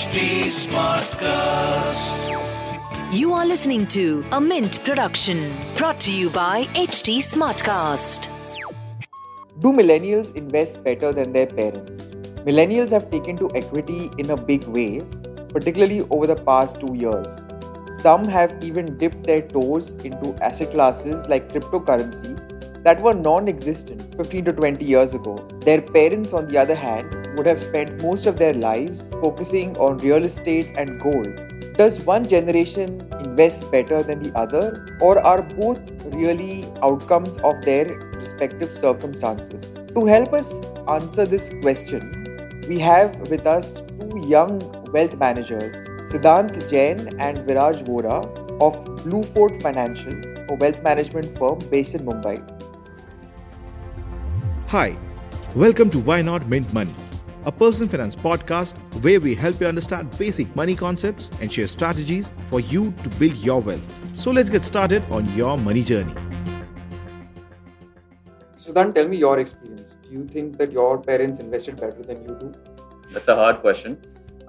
HT Smartcast. You are listening to a Mint production brought to you by HT Smartcast. Do millennials invest better than their parents? Millennials have taken to equity in a big way, particularly over the past two years. Some have even dipped their toes into asset classes like cryptocurrency that were non existent 15 to 20 years ago. Their parents, on the other hand, would have spent most of their lives focusing on real estate and gold. Does one generation invest better than the other, or are both really outcomes of their respective circumstances? To help us answer this question, we have with us two young wealth managers, Siddhant Jain and Viraj Vora of Bluefort Financial, a wealth management firm based in Mumbai. Hi, welcome to Why Not Mint Money, a personal finance podcast where we help you understand basic money concepts and share strategies for you to build your wealth. So let's get started on your money journey. Siddhant, tell me your experience. Do you think that your parents invested better than you do? That's a hard question.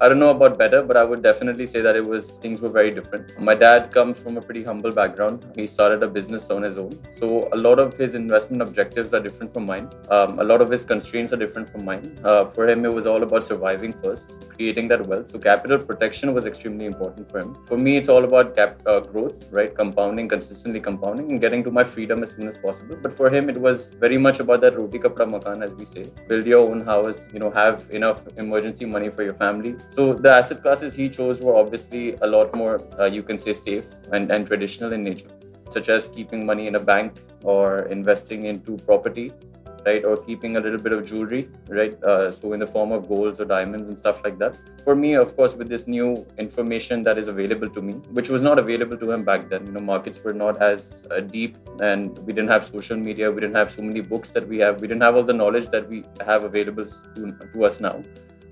I don't know about better, but I would definitely say that it was things were very different. My dad comes from a pretty humble background. He started a business on his own, so a lot of his investment objectives are different from mine. Um, a lot of his constraints are different from mine. Uh, for him, it was all about surviving first, creating that wealth. So capital protection was extremely important for him. For me, it's all about cap- uh, growth, right? Compounding, consistently compounding, and getting to my freedom as soon as possible. But for him, it was very much about that roti kapra makan, as we say. Build your own house, you know, have enough emergency money for your family so the asset classes he chose were obviously a lot more, uh, you can say, safe and, and traditional in nature, such as keeping money in a bank or investing into property, right? Or keeping a little bit of jewelry, right? Uh, so in the form of golds or diamonds and stuff like that. For me, of course, with this new information that is available to me, which was not available to him back then, you know, markets were not as uh, deep and we didn't have social media, we didn't have so many books that we have, we didn't have all the knowledge that we have available to, to us now.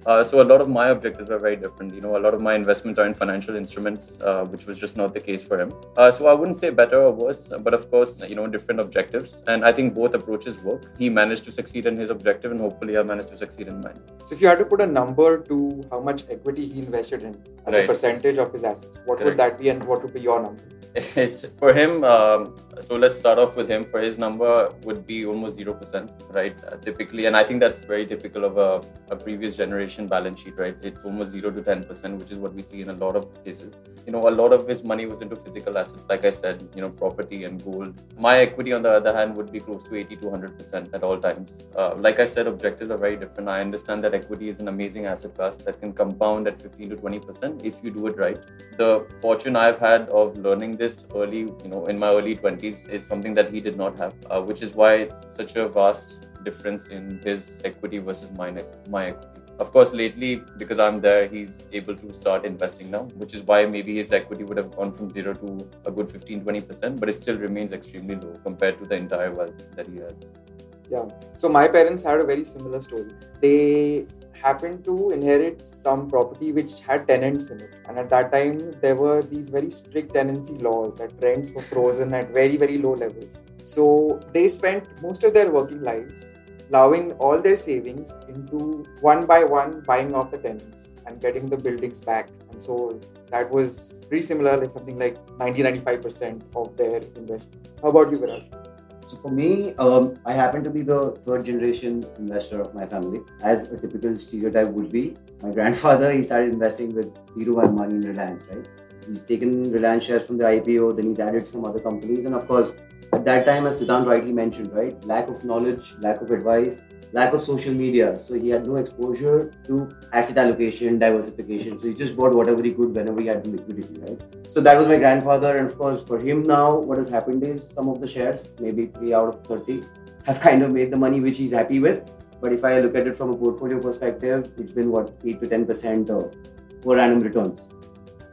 Uh, so a lot of my objectives are very different. You know, a lot of my investments are in financial instruments, uh, which was just not the case for him. Uh, so I wouldn't say better or worse, but of course, you know, different objectives. And I think both approaches work. He managed to succeed in his objective, and hopefully, I managed to succeed in mine. So if you had to put a number to how much equity he invested in as Right. a percentage of his assets, what would that be, and what would be your number? It's for him. Um, so let's start off with him. For his number would be almost zero percent, right? Uh, typically, and I think that's very typical of a, a previous generation balance sheet, right? It's almost zero to ten percent, which is what we see in a lot of cases. You know, a lot of his money was into physical assets, like I said, you know, property and gold. My equity, on the other hand, would be close to eighty to hundred percent at all times. Uh, like I said, objectives are very different. I understand that equity is an amazing asset class that can compound at fifteen to twenty percent if you do it right the fortune I've had of learning this early, you know, in my early 20s is something that he did not have, uh, which is why such a vast difference in his equity versus mine, my equity. Of course, lately, because I'm there, he's able to start investing now, which is why maybe his equity would have gone from zero to a good 15 20%, but it still remains extremely low compared to the entire wealth that he has. Yeah. So my parents had a very similar story. They happened to inherit some property which had tenants in it, and at that time there were these very strict tenancy laws that rents were frozen at very very low levels. So they spent most of their working lives plowing all their savings into one by one buying off the tenants and getting the buildings back. And so that was pretty similar, like something like 90 95% of their investments. How about you, Viraj? So for me, um, I happen to be the third generation investor of my family. As a typical stereotype would be, my grandfather he started investing with Dhirubhai money in Reliance, right? He's taken Reliance shares from the IPO, then he's added some other companies, and of course, at that time, as Siddhant rightly mentioned, right, lack of knowledge, lack of advice, lack of social media. So he had no exposure to asset allocation, diversification. So he just bought whatever he could whenever he had liquidity, right? So that was my grandfather, and of course, for him now, what has happened is some of the shares, maybe three out of 30, have kind of made the money which he's happy with. But if I look at it from a portfolio perspective, it's been what, 8 to 10% uh, per annum returns.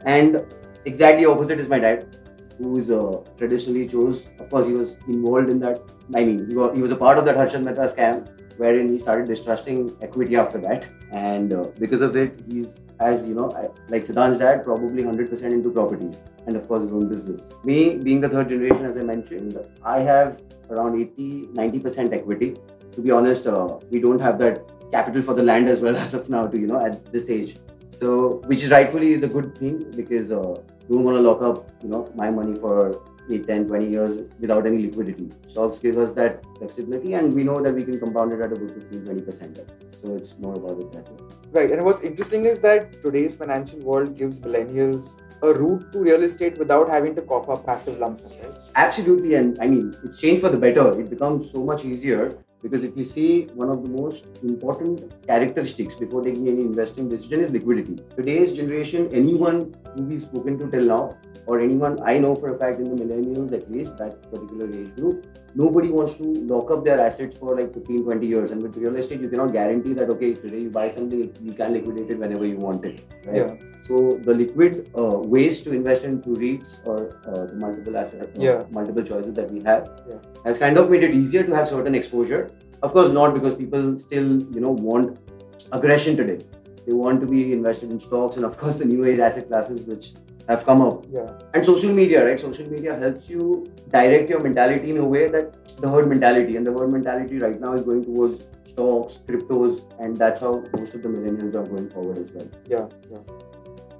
And exactly opposite is my dad, who's uh, traditionally chose, of course, he was involved in that. I mean, he was, he was a part of that Harshad Mehta scam, wherein he started distrusting equity after that. And uh, because of it, he's, as you know, like Siddhant's dad, probably 100% into properties and, of course, his own business. Me, being the third generation, as I mentioned, I have around 80 90% equity. To be honest, uh, we don't have that capital for the land as well as of now, to, you know, at this age. So, which is rightfully the good thing because uh, don't want to lock up, you know, my money for 8, 10, 20 years without any liquidity. Stocks give us that flexibility, and we know that we can compound it at a good 15, 20 percent. So it's more about it that way. Right. And what's interesting is that today's financial world gives millennials a route to real estate without having to cough up passive lump sum, right? Absolutely, and I mean, it's changed for the better. It becomes so much easier because if you see one of the most important characteristics before taking any investing decision is liquidity. Today's generation, anyone who we've spoken to till now, or anyone I know for a fact in the millennials at least, that particular age group, nobody wants to lock up their assets for like 15, 20 years. And with real estate, you cannot guarantee that, okay, today you buy something, you can liquidate it whenever you want it. Right? Yeah. So the liquid uh, ways to invest into REITs or uh, the multiple asset, uh, Yeah. multiple choices that we have Yeah. has kind of made it easier to have certain exposure. Of course, not because people still, you know, want aggression today. They want to be invested in stocks and, of course, the new age asset classes which have come up. Yeah. And social media, right? Social media helps you direct your mentality in a way that the herd mentality, and the herd mentality right now is going towards stocks, cryptos, and that's how most of the millennials are going forward as well. Yeah. Yeah.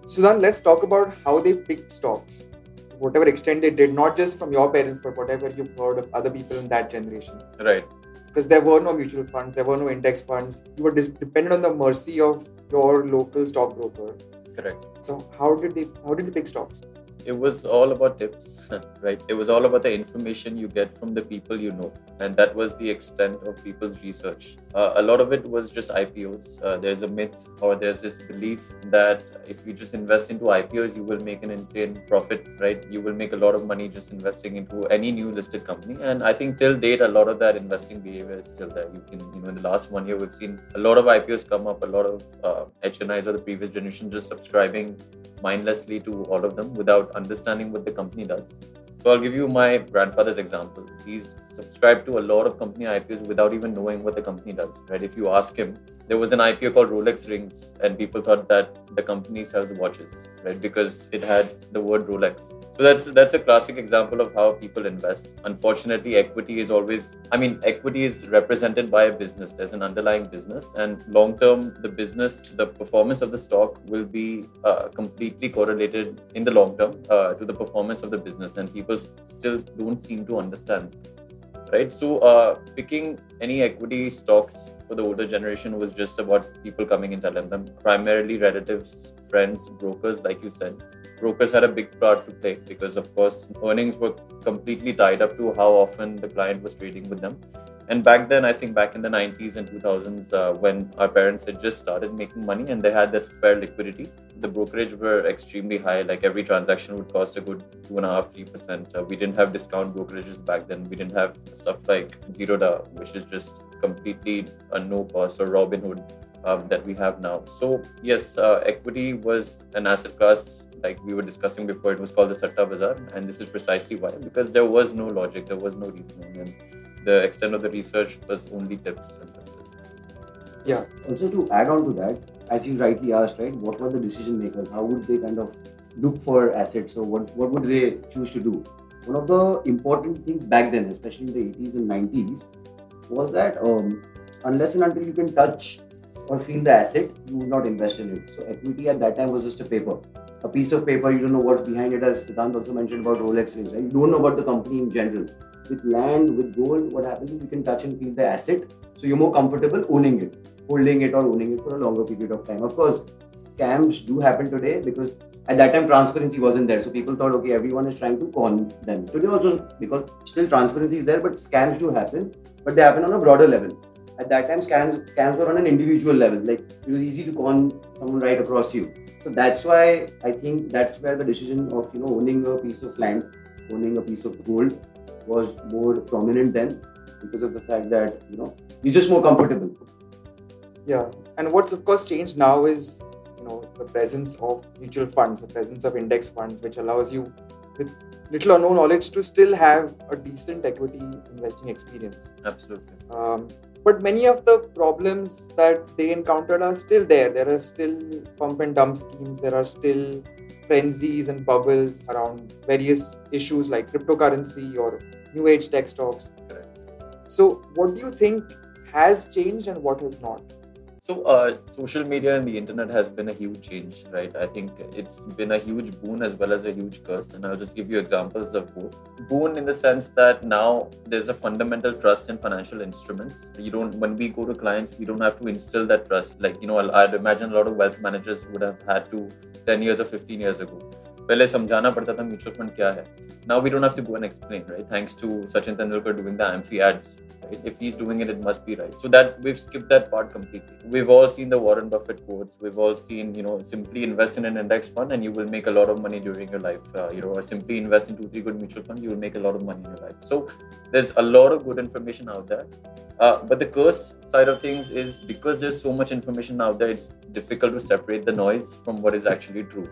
Siddhant, let's talk about how they picked stocks. Whatever extent they did, not just from your parents, but whatever you've heard of other people in that generation. Right. Because there were no mutual funds, there were no index funds. You were dis- dependent on the mercy of your local stockbroker. Correct. So how did they how did they pick stocks? It was all about tips, right? It was all about the information you get from the people you know, and that was the extent of people's research. Uh, a lot of it was just IPOs. Uh, there's a myth or there's this belief that if you just invest into IPOs, you will make an insane profit, right? You will make a lot of money just investing into any new listed company. And I think till date, a lot of that investing behavior is still there. You can, you know, in the last one year, we've seen a lot of IPOs come up, a lot of uh, HNIs or the previous generation just subscribing mindlessly to all of them without understanding what the company does. So I'll give you my grandfather's example. He's subscribed to a lot of company IPOs without even knowing what the company does. Right? If you ask him, there was an IPO called Rolex Rings, and people thought that the company sells watches, right? Because it had the word Rolex. So that's that's a classic example of how people invest. Unfortunately, equity is always, I mean, equity is represented by a business. There's an underlying business, and long term, the business, the performance of the stock will be uh, completely correlated in the long term uh, to the performance of the business, and people still don't seem to understand right? So uh, picking any equity stocks for the older generation was just about people coming and telling them, primarily relatives, friends, brokers, like you said. Brokers had a big part to play because, of course, earnings were completely tied up to how often the client was trading with them. And back then, I think back in the 90s and 2000s, uh, when our parents had just started making money and they had that spare liquidity, the brokerage were extremely high. Like every transaction would cost a good two and a half, three percent. Uh, we didn't have discount brokerages back then. We didn't have stuff like Zerodha, which is just completely a no cost, or Robinhood um, that we have now. So yes, uh, equity was an asset class like we were discussing before. It was called the Satta Bazaar, and this is precisely why because there was no logic, there was no reasoning, and the extent of the research was only tips and that's it. Yeah. Also, to add on to that, as you rightly asked, right, what were the decision makers? How would they kind of look for assets, or what what would they choose to do? One of the important things back then, especially in the 80s and 90s, was that um, unless and until you can touch or feel the asset, you would not invest in it. So equity at that time was just a paper, a piece of paper. You don't know what's behind it. As Siddhant also mentioned about Rolex rings, right? You don't know about the company in general. With land, with gold, what happens is you can touch and feel the asset. So you're more comfortable owning it, holding it, or owning it for a longer period of time. Of course, scams do happen today because at that time transparency wasn't there. So people thought, okay, everyone is trying to con them. Today also, because still transparency is there, but scams do happen, but they happen on a broader level. At that time, scams scams were on an individual level. Like it was easy to con someone right across you. So that's why I think that's where the decision of you know owning a piece of land, owning a piece of gold, was more prominent then because of the fact that you know you're just more comfortable. Yeah, and what's of course changed now is you know the presence of mutual funds, the presence of index funds, which allows you with little or no knowledge to still have a decent equity investing experience. Absolutely. Um, but many of the problems that they encountered are still there. There are still pump and dump schemes. There are still frenzies and bubbles around various issues like cryptocurrency or new age tech stocks. Correct. So, what do you think has changed and what has not? So, uh, social media and the internet has been a huge change, right? I think it's been a huge boon as well as a huge curse. And I'll just give you examples of both. Boon in the sense that now there's a fundamental trust in financial instruments. You don't, when we go to clients, we don't have to instill that trust. Like, you know, I'd imagine a lot of wealth managers would have had to 10 years or 15 years ago. पहले समझाना पड़ता था mutual fund क्या है now we don't have to go and explain right thanks to sachin tendulkar doing the amphi ads right? if he's doing it it must be right so that we've skipped that part completely we've all seen the warren buffett quotes we've all seen you know simply invest in an index fund and you will make a lot of money during your life uh, you know or simply invest in two three good mutual funds you will make a lot of money in your life so there's a lot of good information out there uh, but the curse side of things is because there's so much information out there it's difficult to separate the noise from what is actually true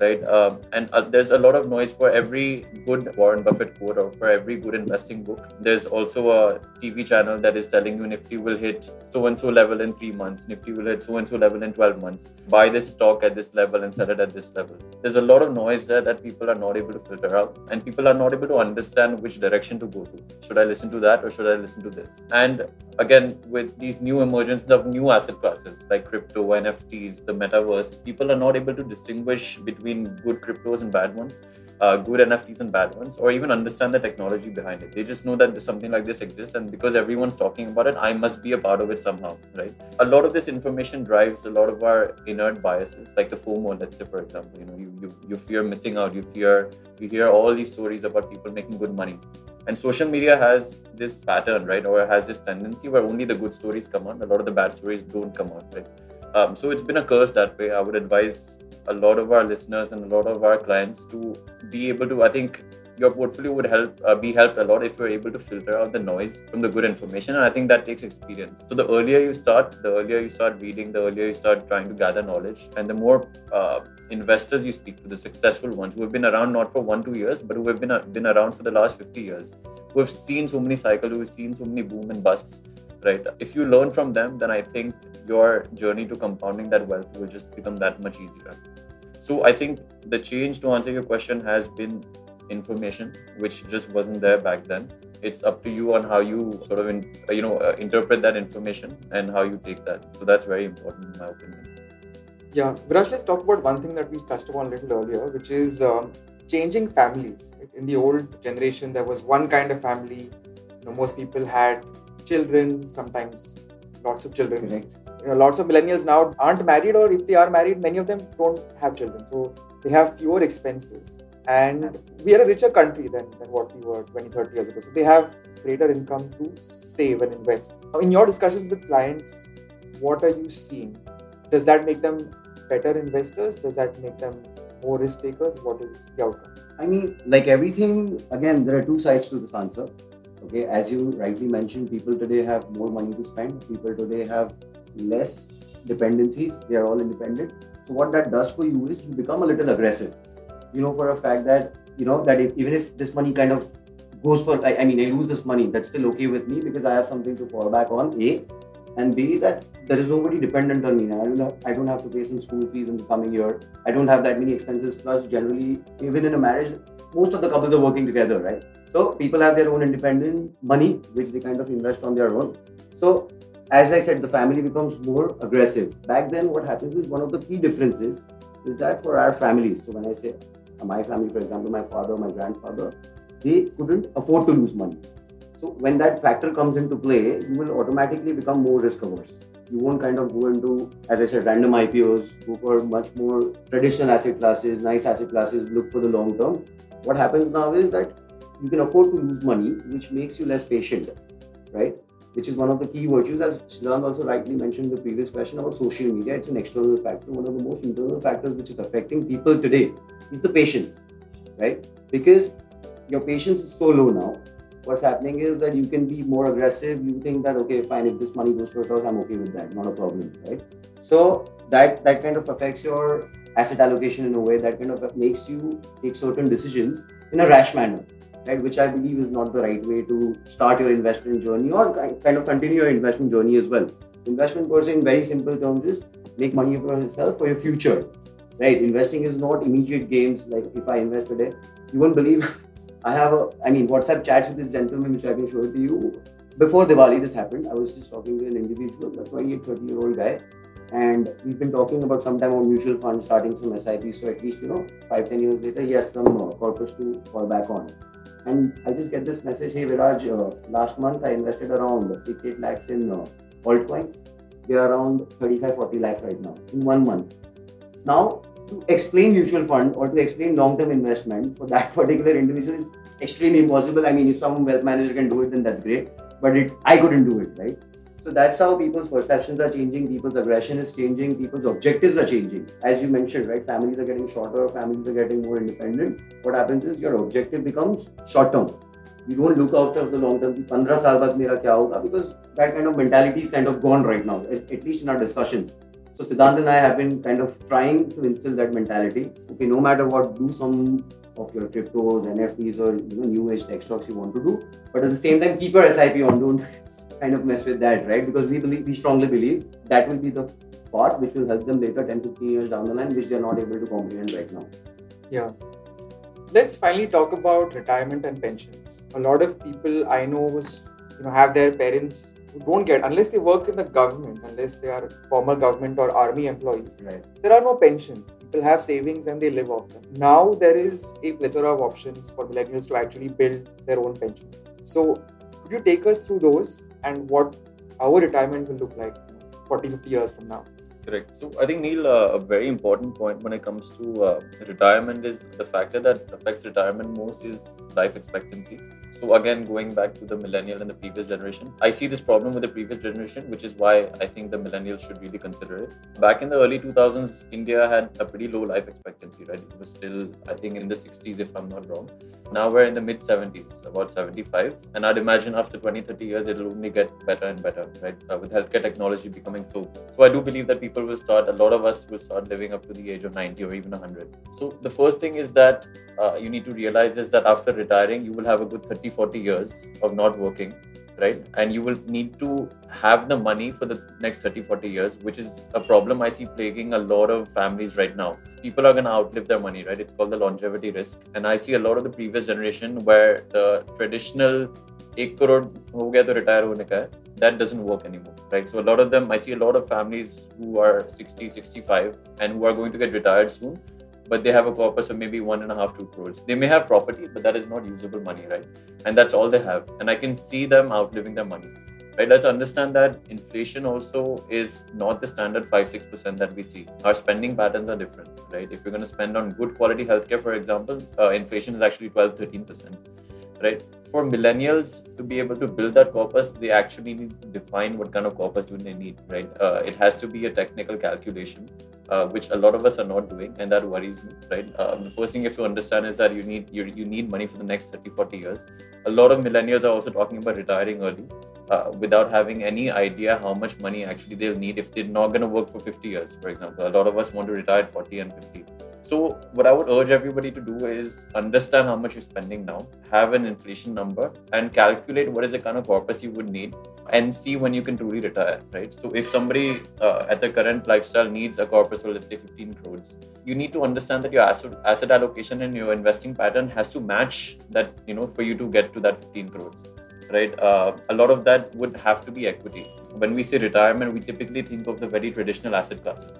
right? Um, and uh, there's a lot of noise for every good Warren Buffett quote or for every good investing book. There's also a TV channel that is telling you Nifty will hit so and so level in three months, Nifty will hit so and so level in 12 months. Buy this stock at this level and sell it at this level. There's a lot of noise there that people are not able to filter out, and people are not able to understand which direction to go to. Should I listen to that or should I listen to this? And again, with these new emergence of new asset classes like crypto, NFTs, the metaverse, people are not able to distinguish between between good cryptos and bad ones, uh, good NFTs and bad ones, or even understand the technology behind it. They just know that something like this exists, and because everyone's talking about it, I must be a part of it somehow, right? A lot of this information drives a lot of our inert biases, like the FOMO. Let's say, for example, you know, you you, you fear missing out, you fear you hear all these stories about people making good money. And social media has this pattern, right, or has this tendency where only the good stories come out. A lot of the bad stories don't come out, right? Um, so it's been a curse that way. I would advise a lot of our listeners and a lot of our clients to be able to, I think your portfolio would help uh, be helped a lot if you're able to filter out the noise from the good information and i think that takes experience. So the earlier you start the earlier you start reading the earlier you start trying to gather knowledge and the more uh, investors you speak to the successful ones who have been around not for one two years but who have been, uh, been around for the last 50 years who have seen so many cycles who have seen so many boom and busts right? If you learn from them then i think your journey to compounding that wealth will just become that much easier so I think the change to answer your question has been information, which just wasn't there back then. It's up to you on how you sort of in, you know uh, interpret that information and how you take that. So that's very important in my opinion. Yeah, Viraj, let's talk about one thing that we touched upon a little earlier, which is um, changing families. In the old generation, there was one kind of family. You know, most people had children, sometimes lots of children. Correct you know, lots of millennials now aren't married, or if they are married, many of them don't have children. So they have fewer expenses. And we are a richer country than, than what we were 20, 30 years ago. So they have greater income to save and invest. Now, in your discussions with clients, what are you seeing? Does that make them better investors? Does that make them more risk takers? What is the outcome? I mean, like everything, again, there are two sides to this answer. Okay, as you rightly mentioned, people today have more money to spend. People today have less dependencies. They are all independent. So what that does for you is you become a little aggressive. You know for a fact that you know that if, even if this money kind of goes for, I, I mean, I lose this money, that's still okay with me because I have something to fall back on. A and B that there is nobody dependent on me. I don't have, I don't have to pay some school fees in the coming year. I don't have that many expenses. Plus, generally, even in a marriage, most of the couples are working together, right? So people have their own independent money, which they kind of invest on their own. So as I said, the family becomes more aggressive. Back then, what happens is one of the key differences is that for our families, so when I say uh, my family, for example, my father, my grandfather, they couldn't afford to lose money. So when that factor comes into play, you will automatically become more risk averse. You won't kind of go into, as I said, random IPOs, go for much more traditional asset classes, nice asset classes, look for the long term. What happens now is that you can afford to lose money, which makes you less patient, right? Which is one of the key virtues, as Siddhant also rightly mentioned in the previous question about social media. It's an external factor. One of the most internal factors which is affecting people today is the patience, right? Because your patience is so low now. What's happening is that you can be more aggressive. You think that okay, fine, if this money goes for a I'm okay with that, not a problem, right? So that that kind of affects your asset allocation in a way that kind of makes you take certain decisions in a rash manner right, which I believe is not the right way to start your investment journey or kind of continue your investment journey as well. Investment per in very simple terms, is make money for yourself for your future. Right? Investing is not immediate gains. Like if I invest today, you won't believe I have a, I mean, WhatsApp chats with this gentleman, which I can show it to you. before Diwali, this happened. I was just talking to an individual, a 28, 30 year old guy, and we've been talking about sometime on mutual funds, starting some SIP. So at least, you know, five, 10 years later, he has some uh, corpus to fall back on. And I just get this message Hey, Viraj, uh, last month I invested around 6 8 lakhs in uh, altcoins. They are around 35 40 lakhs right now in one month. Now, to explain mutual fund or to explain long term investment for that particular individual is extremely impossible. I mean, if some wealth manager can do it, then that's great. But it, I couldn't do it, right? So that's how people's perceptions are changing, people's aggression is changing, people's objectives are changing. As you mentioned, right? Families are getting shorter, families are getting more independent. What happens is your objective becomes short term. You don't look after the long term. 15 saal baad mera kya hoga? Because that kind of mentality is kind of gone right now, at least in our discussions. So Siddhant and I have been kind of trying to instill that mentality. Okay, no matter what, do some of your cryptos, NFTs, or you know, new age tech stocks you want to do. But at the same time, keep your SIP on. Don't kind of mess with that, right? Because we believe, we strongly believe that will be the part which will help them later 10, 15 years down the line, which they're not able to comprehend right now. Yeah. Let's finally talk about retirement and pensions. A lot of people I know was, you know, have their parents who don't get unless they work in the government, unless they are former government or army employees. Right. There are no pensions. People have savings and they live off them. Now there is a plethora of options for millennials to actually build their own pensions. So could you take us through those and what our retirement will look like 40, 50 years from now? Correct. So I think Neil, uh, a very important point when it comes to uh, retirement is the factor that affects retirement most is life expectancy. So again, going back to the millennial and the previous generation, I see this problem with the previous generation, which is why I think the millennials should really consider it. Back in the early 2000s, India had a pretty low life expectancy, right? It was still, I think, in the 60s, if I'm not wrong. Now we're in the mid 70s, about 75. And I'd imagine after 20, 30 years, it'll only get better and better, right? Uh, with healthcare technology becoming so. So I do believe that people will start, a lot of us will start living up to the age of 90 or even 100. So the first thing is that uh, you need to realize is that after retiring, you will have a good 30, 40 years of not working right? And you will need to have the money for the next 30 40 years which is a problem i see plaguing a lot of families right now. People are going to outlive their money right? It's called the longevity risk. And i see a lot of the previous generation where the traditional 1 crore ho gaya to retire hone ka that doesn't work anymore right so a lot of them i see a lot of families who are 60 65 and who are going to get retired soon but they have a corpus of maybe one and a half, two crores. They may have property, but that is not usable money, right? And that's all they have. And I can see them outliving their money. Right, let's understand that inflation also is not the standard 5 6% that we see. Our spending patterns are different, right? If you're going to spend on good quality healthcare, for example, uh, inflation is actually 12 13%, right? For millennials to be able to build that corpus, they actually need to define what kind of corpus do they need, right? Uh, it has to be a technical calculation uh, which a lot of us are not doing, and that worries me. Right, um, the first thing you have to understand is that you need you, you need money for the next 30, 40 years. A lot of millennials are also talking about retiring early. Uh, without having any idea how much money actually they'll need if they're not going to work for 50 years, for example. A lot of us want to retire at 40 and 50. So, what I would urge everybody to do is understand how much you're spending now, have an inflation number, and calculate what is the kind of corpus you would need and see when you can truly retire, right? So if somebody uh, at the current lifestyle needs a corpus for let's say 15 crores, you need to understand that your asset asset allocation and your investing pattern has to match that, you know, for you to get to that 15 crores, right? Uh, a lot of that would have to be equity. When we say retirement, we typically think of the very traditional asset classes.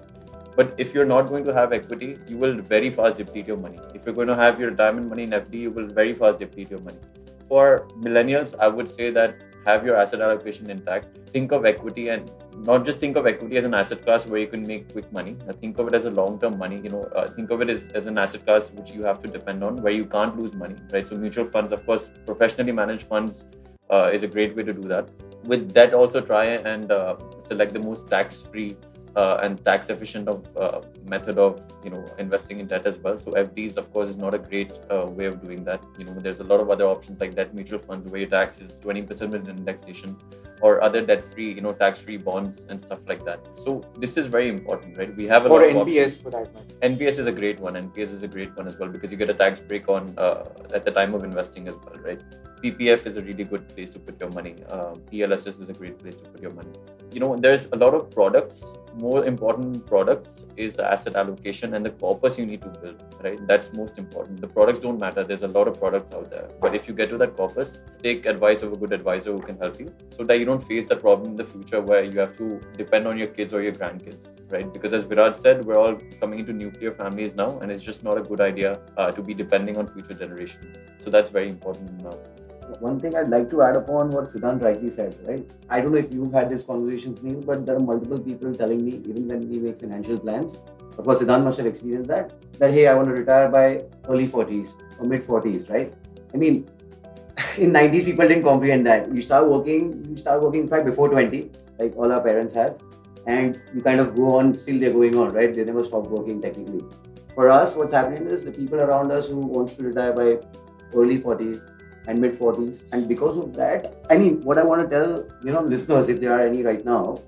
But if you're not going to have equity, you will very fast deplete your money. If you're going to have your retirement money in FD, you will very fast deplete your money. For millennials, I would say that have your asset allocation intact. Think of equity and not just think of equity as an asset class where you can make quick money. Think of it as a long-term money. You know, uh, think of it as, as an asset class which you have to depend on, where you can't lose money, right? So mutual funds, of course, professionally managed funds uh, is a great way to do that. With that, also try and uh, select the most tax-free uh, and tax efficient of uh, method of you know investing in debt as well. So FDs, of course, is not a great uh, way of doing that. You know, there's a lot of other options like debt mutual funds where your tax is 20% with indexation, or other debt-free, you know, tax-free bonds and stuff like that. So this is very important, right? We have a or lot of NPS options. for that matter. NPS is a great one. NPS is a great one as well because you get a tax break on uh, at the time of investing as well, right? PPF is a really good place to put your money. Um, ELSS is a great place to put your money. You know, there's a lot of products more important products is the asset allocation and the corpus you need to build, right? That's most important. The products don't matter. There's a lot of products out there. But if you get to that corpus, take advice of a good advisor who can help you so that you don't face that problem in the future where you have to depend on your kids or your grandkids, right? Because as Viraj said, we're all coming into nuclear families now, and it's just not a good idea uh, to be depending on future generations. So that's very important now one thing I'd like to add upon what Siddhant rightly said, right? I don't know if you've had this conversation, Neil, but there are multiple people telling me, even when we make financial plans, of course, Siddhant must have experienced that, that hey, I want to retire by early 40s or mid 40s, right? I mean, in 90s, people didn't comprehend that. You start working, you start working, in fact, before 20, like all our parents have, and you kind of go on, still they're going on, right? They never stop working technically. For us, what's happening is the people around us who wants to retire by early 40s, and mid 40s and because of that i mean what i want to tell you know listeners if there are any right now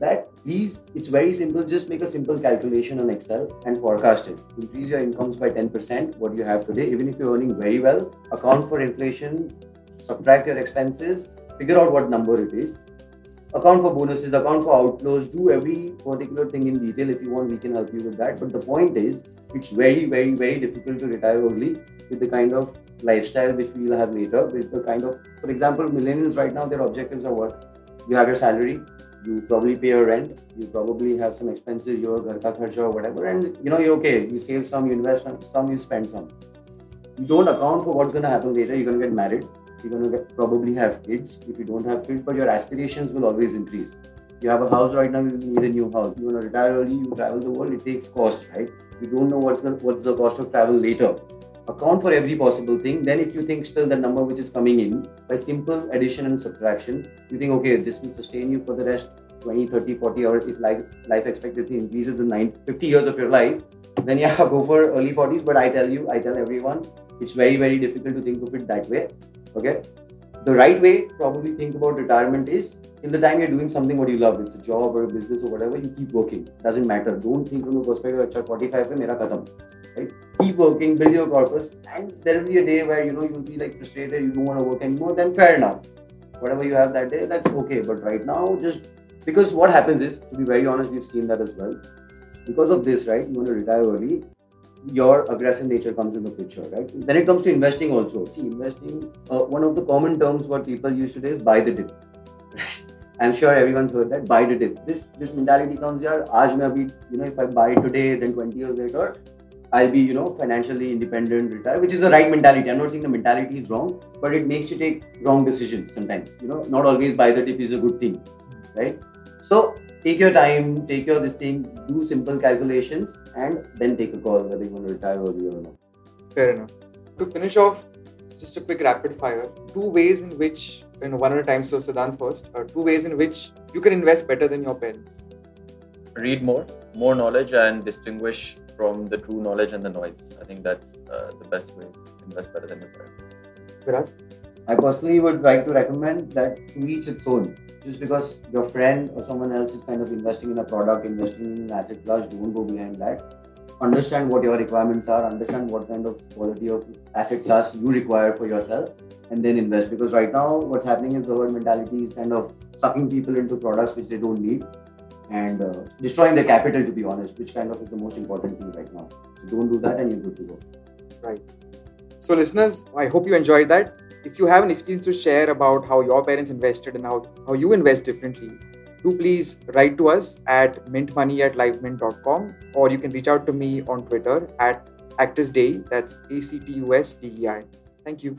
that please it's very simple. Just make a simple calculation on excel and forecast it. Increase your incomes by 10% what you have today. Even if you're earning very well account for inflation subtract your expenses figure out what number it is. Account for bonuses account for outflows. Do every particular thing in detail. If you want we can help you with that. But the point is it's very very very difficult to retire early with the kind of lifestyle which we will have later with the kind of for example millennials right now their objectives are what? You have your salary you probably pay your rent you probably have some expenses your kharcha or whatever and you know you're okay you save some you invest some you spend some. You don't account for what's going to happen later you're going to get married you're going to get, probably have kids if you don't have kids but your aspirations will always increase. You have a house right now you need a new house you want to retire early you travel the world it takes cost right? You don't know what's the, what's the cost of travel later account for every possible thing. Then, if you think still the number which is coming in by simple addition and subtraction, you think, okay, this will sustain you for the rest 20, 30, 40 hours. If life, life expectancy increases the 9, 50 years of your life, then yeah, go for early 40s. But I tell you, I tell everyone, it's very, very difficult to think of it that way. Okay. The right way, probably think about retirement is in the time you're doing something what you love, it's a job or a business or whatever, you keep working. Doesn't matter. Don't think from the perspective of 45 pe mera khatam right? Keep working, build your corpus, and there will be a day where you know you'll be like frustrated, you don't want to work anymore. Then fair enough, whatever you have that day, that's okay. But right now, just because what happens is, to be very honest, we've seen that as well. Because of this, right? You want to retire early, your aggressive nature comes in the picture, right? Then it comes to investing also. See, investing, uh, one of the common terms what people use today is buy the dip. I'm sure everyone's heard that buy the dip. This this mentality comes here. Aaj abhi, you know, if I buy today, then 20 years later, I'll be, you know, financially independent, retire, which is the right mentality. I'm not saying the mentality is wrong, but it makes you take wrong decisions sometimes. You know, not always buy the dip is a good thing, right? So take your time, take your this thing, do simple calculations, and then take a call whether you want to retire early or not. Fair enough. To finish off, just a quick rapid fire. Two ways in which, you know, one at a time. So Siddhant first. Uh, two ways in which you can invest better than your parents. Read more, more knowledge, and distinguish from the true knowledge and the noise. I think that's uh, the best way to invest better than your parents. Viraj? I personally would like to recommend that to each its own. Just because your friend or someone else is kind of investing in a product, investing in an asset class, don't go behind that. Understand what your requirements are, understand what kind of quality of asset class you require for yourself, and then invest. Because right now, what's happening is the world mentality is kind of sucking people into products which they don't need and uh, destroying the capital, to be honest, which kind of is the most important thing right now. So don't do that and you're good to go. Right. So, listeners, I hope you enjoyed that. If you have an experience to share about how your parents invested and how, how you invest differently, do please write to us at mintmoney at livemint.com or you can reach out to me on Twitter at actusdei. That's A C T U S D E I. Thank you.